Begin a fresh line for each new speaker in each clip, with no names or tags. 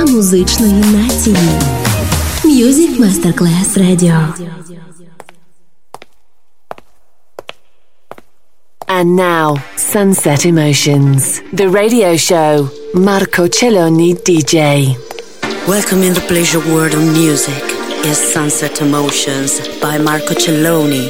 Дня музичної нації. Music Masterclass Radio.
And now, Sunset Emotions, the radio show. Marco Celloni DJ.
Welcome in the pleasure world of music is Sunset Emotions by Marco Celloni.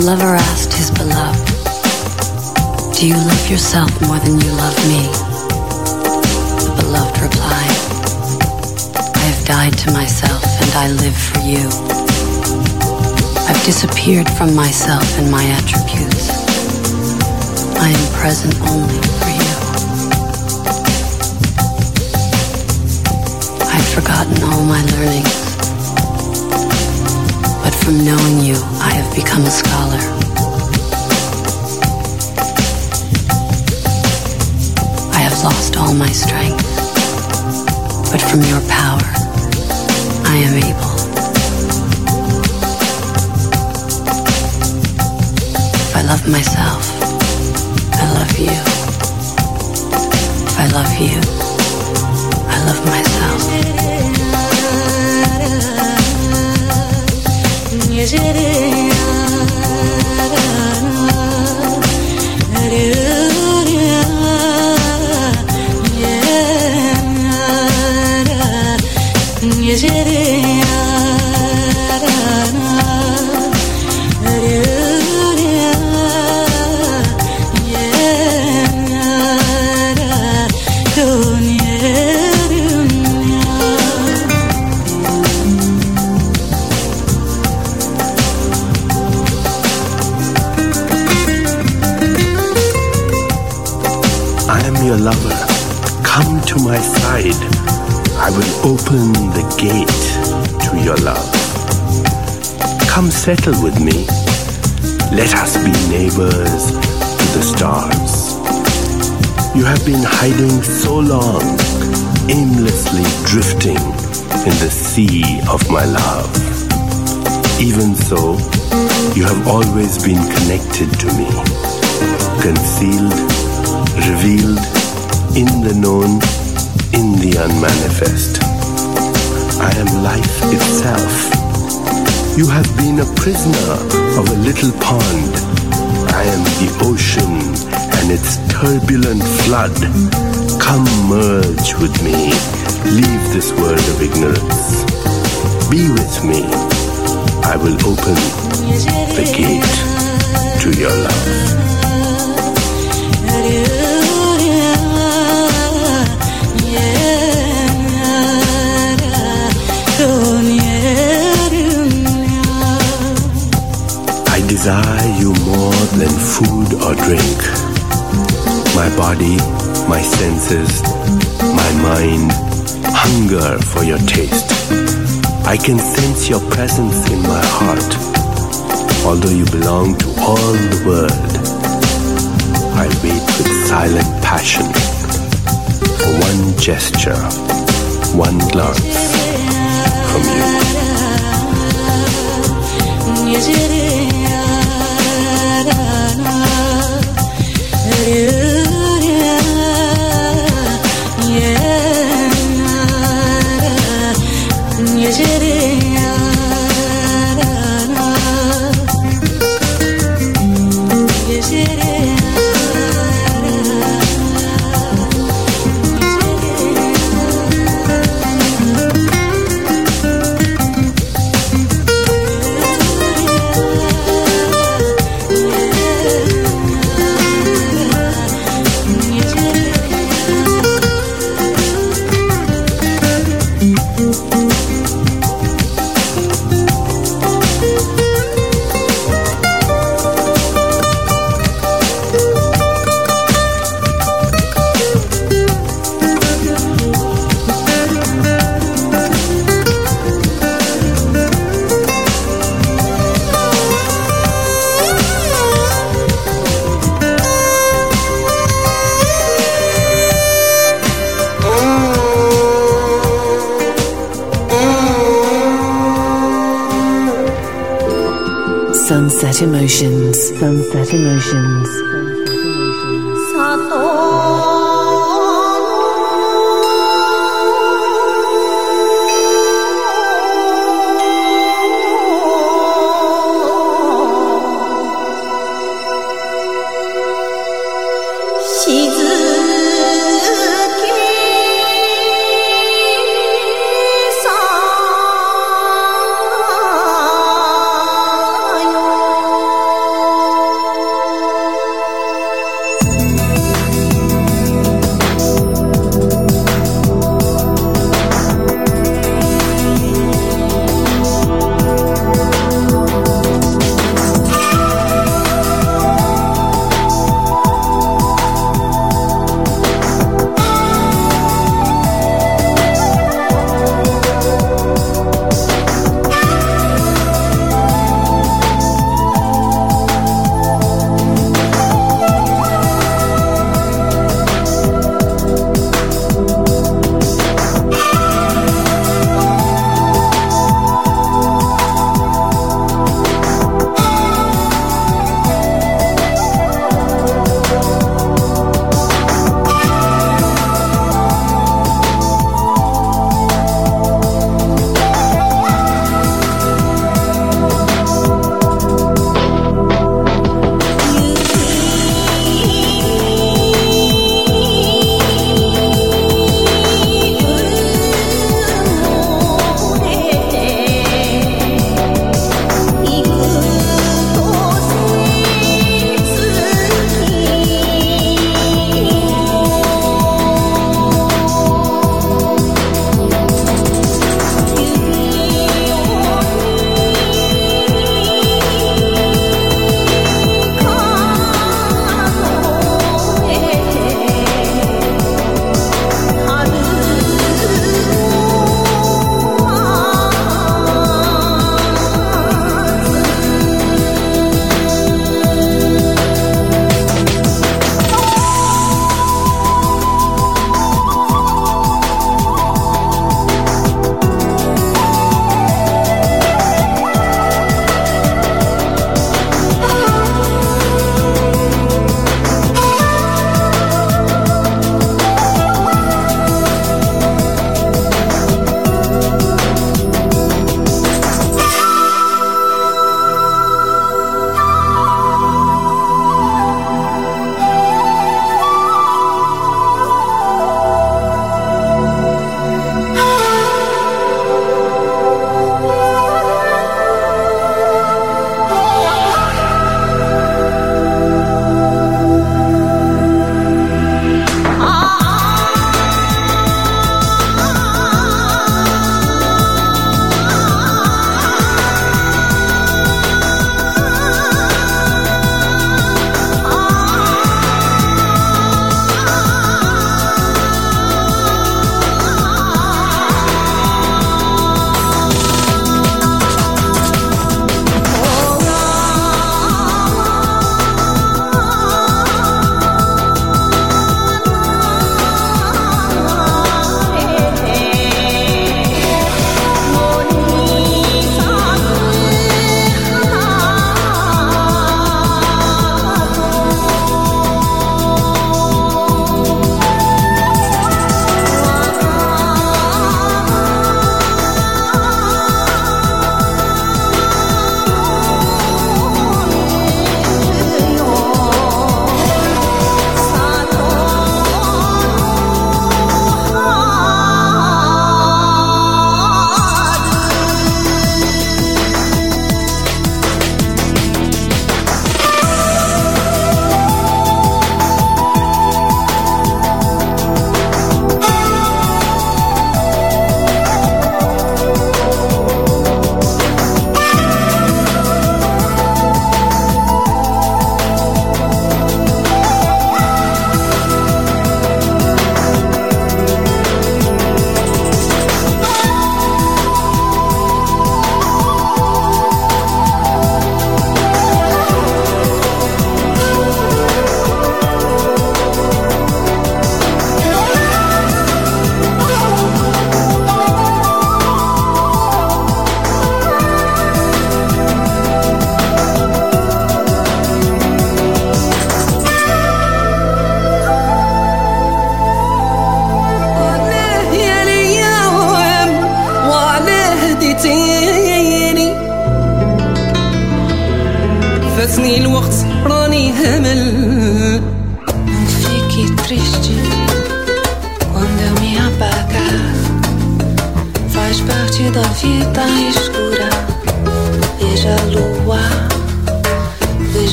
A lover asked his beloved, Do you love yourself more than you love me? The beloved replied, I have died to myself and I live for you. I've disappeared from myself and my attributes. I am present only for you. I've forgotten all my learnings. But from knowing you, become a scholar. I have lost all my strength. But from your power, I am able. If I love myself, I love you. If I love you, I love myself.
I am open the gate to your love. Come settle with me. Let us be neighbors to the stars. You have been hiding so long, aimlessly drifting in the sea of my love. Even so, you have always been connected to me, concealed revealed in the known, in the unmanifest. I am life itself. You have been a prisoner of a little pond. I am the ocean and its turbulent flood. Come merge with me. Leave this world of ignorance. Be with me. I will open the gate to your love. Desire you more than food or drink. My body, my senses, my mind hunger for your taste. I can sense your presence in my heart. Although you belong to all the world, I wait with silent passion for one gesture, one glance from you.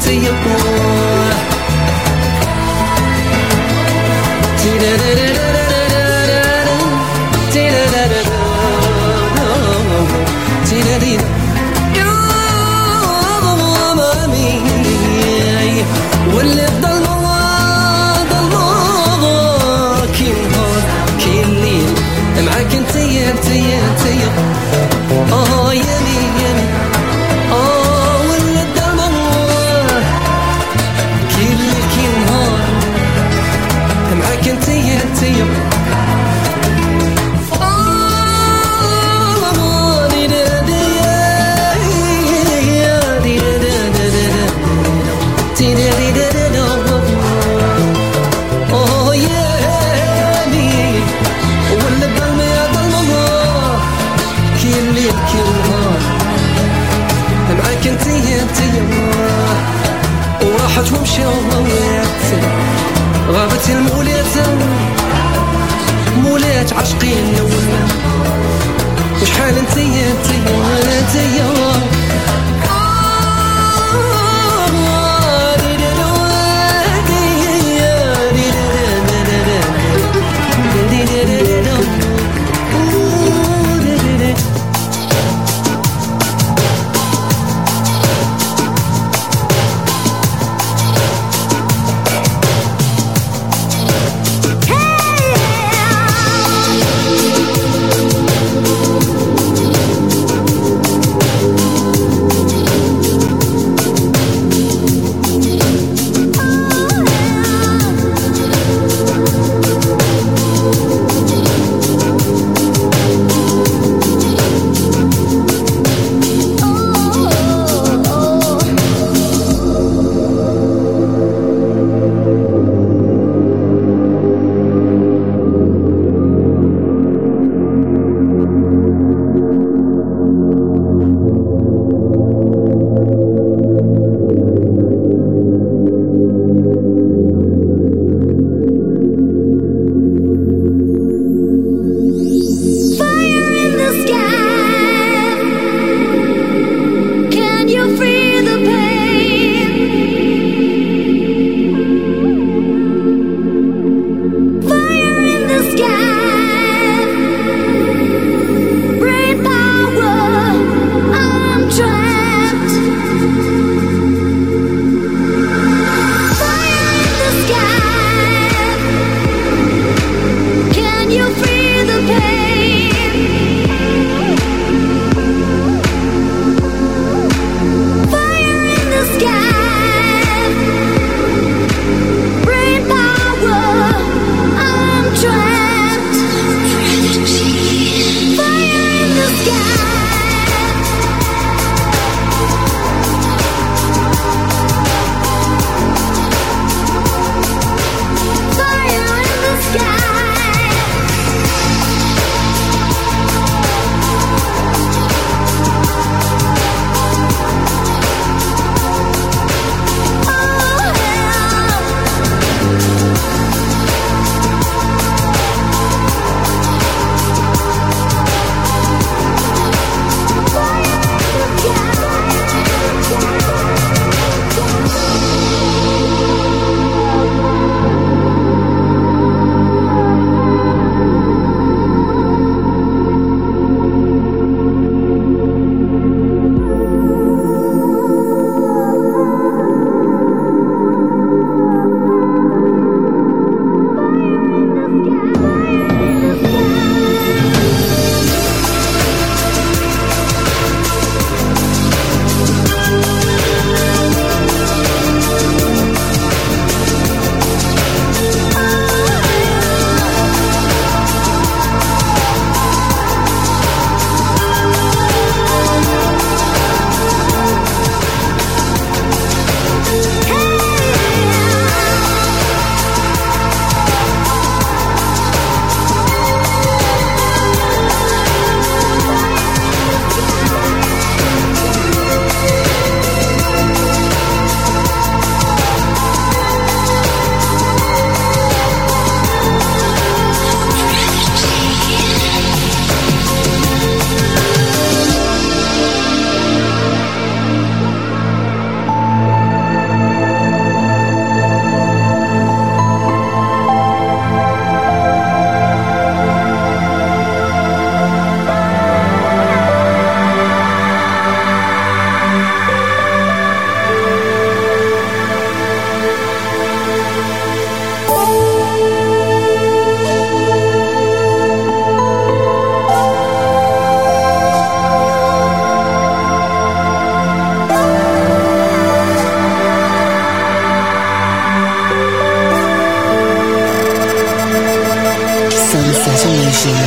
这样过 Station.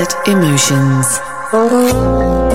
Sunset Emotions.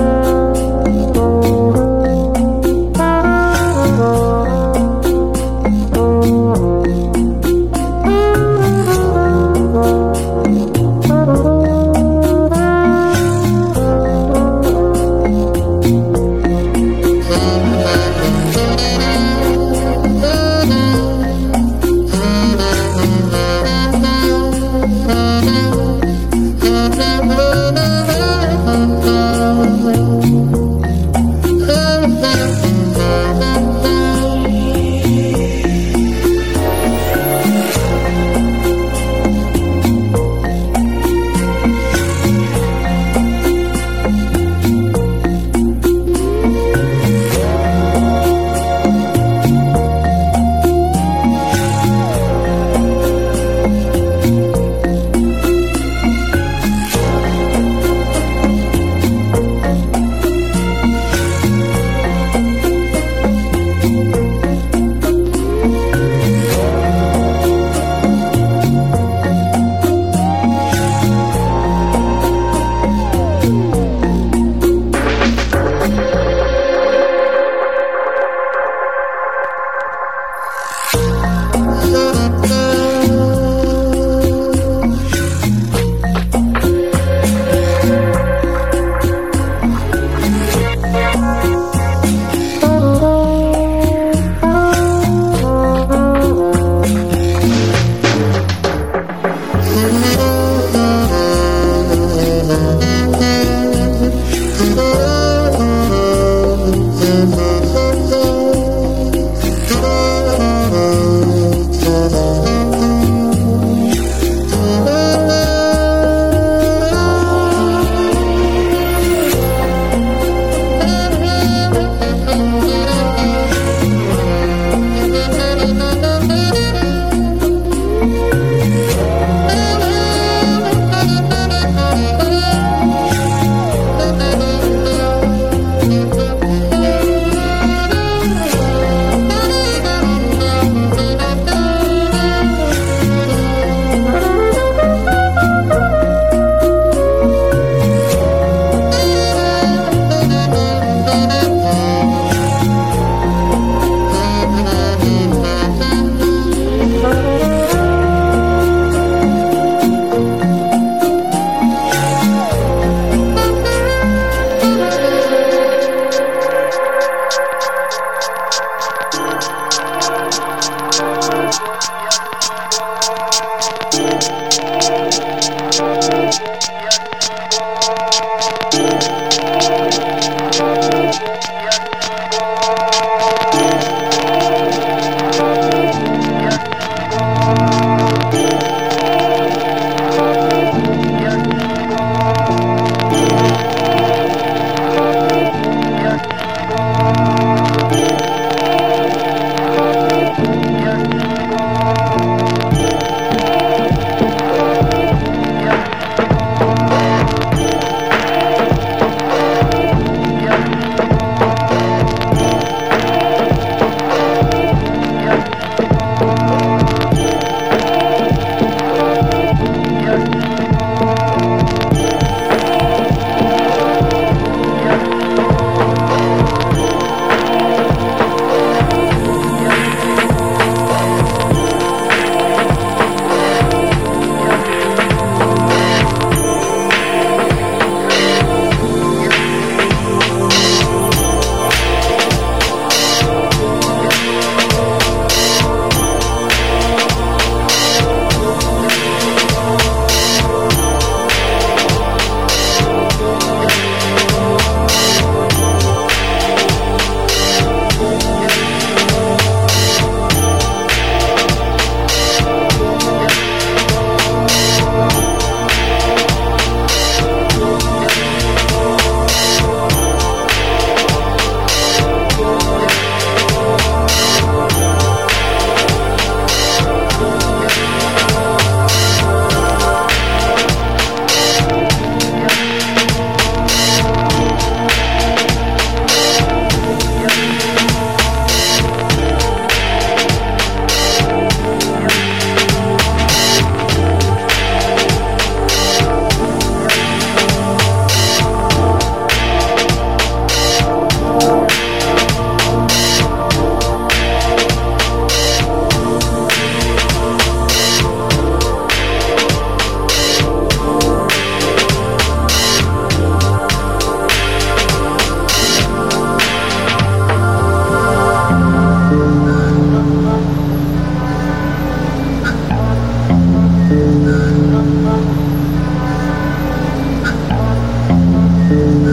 Thank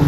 you.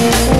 Sunset Emotions.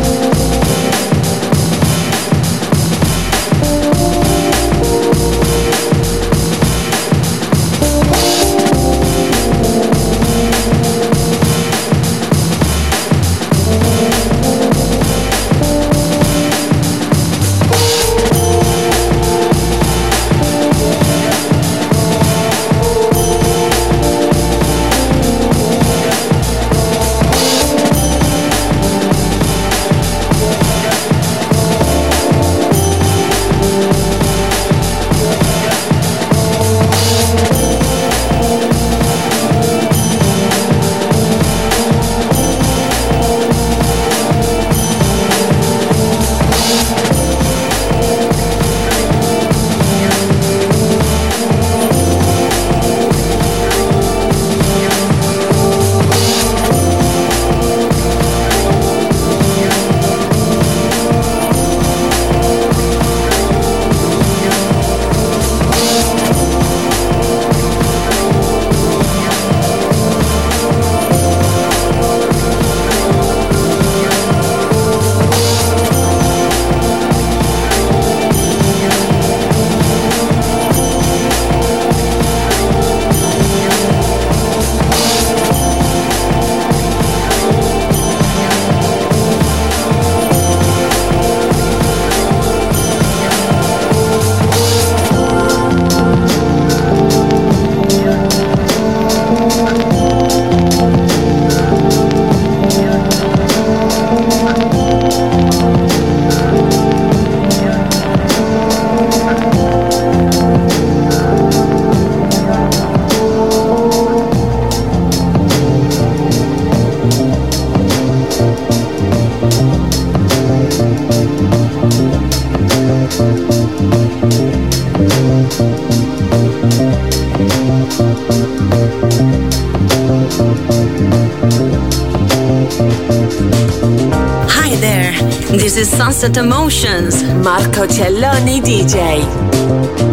Sunset Emotions. Marco Celloni DJ.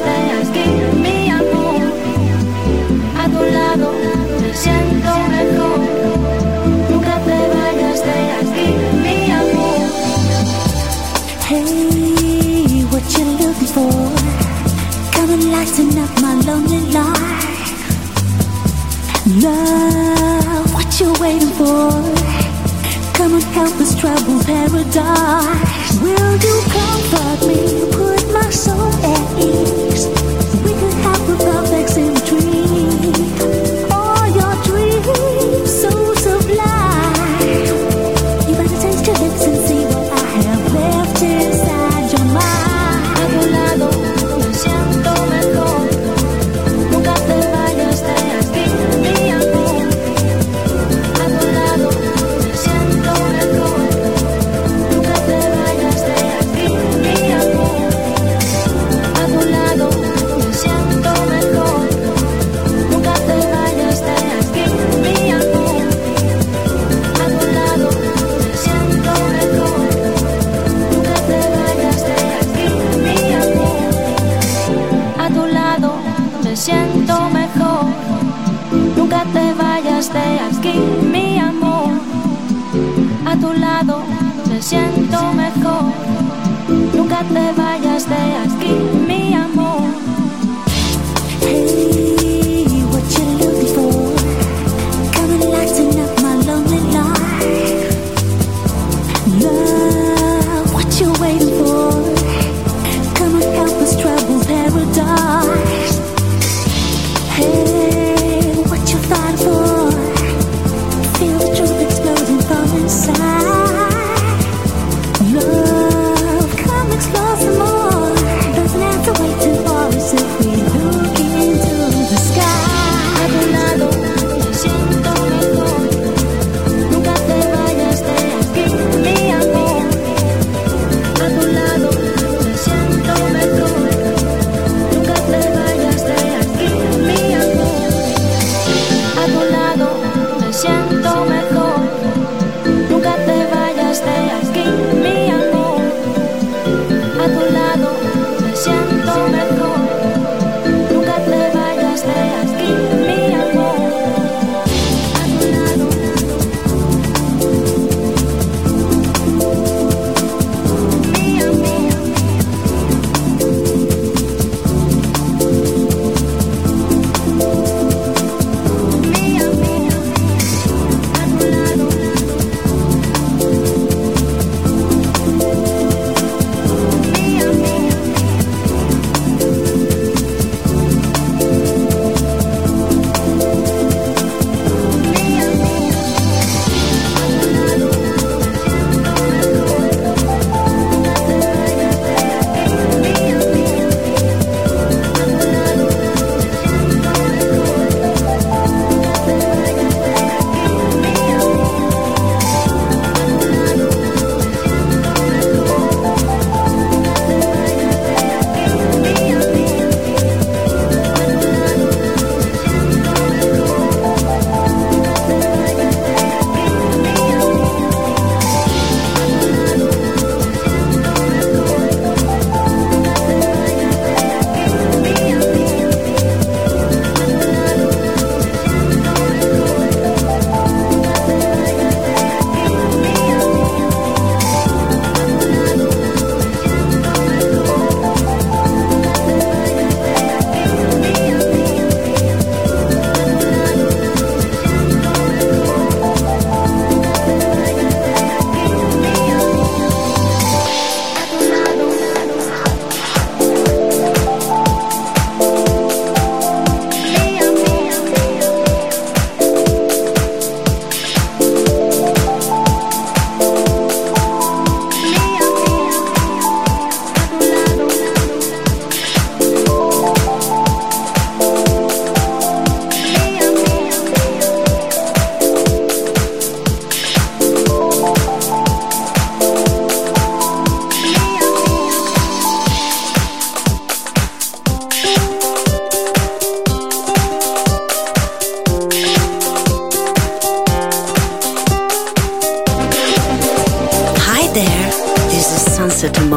mi amor. A tu lado me siento mejor. Nunca te vayas de aquí, mi amor.
Hey, what you looking for? Come and lighten up my lonely life. Love, what you waiting for? Come and help us trouble paradise. Will you
comfort me? Put so at ease. siento mejor. Nunca te vayas de aquí, mi amor. A tu lado me siento mejor. Nunca te vayas de aquí, mi amor.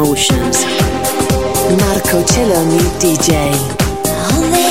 emotions.
Marco Celloni DJ.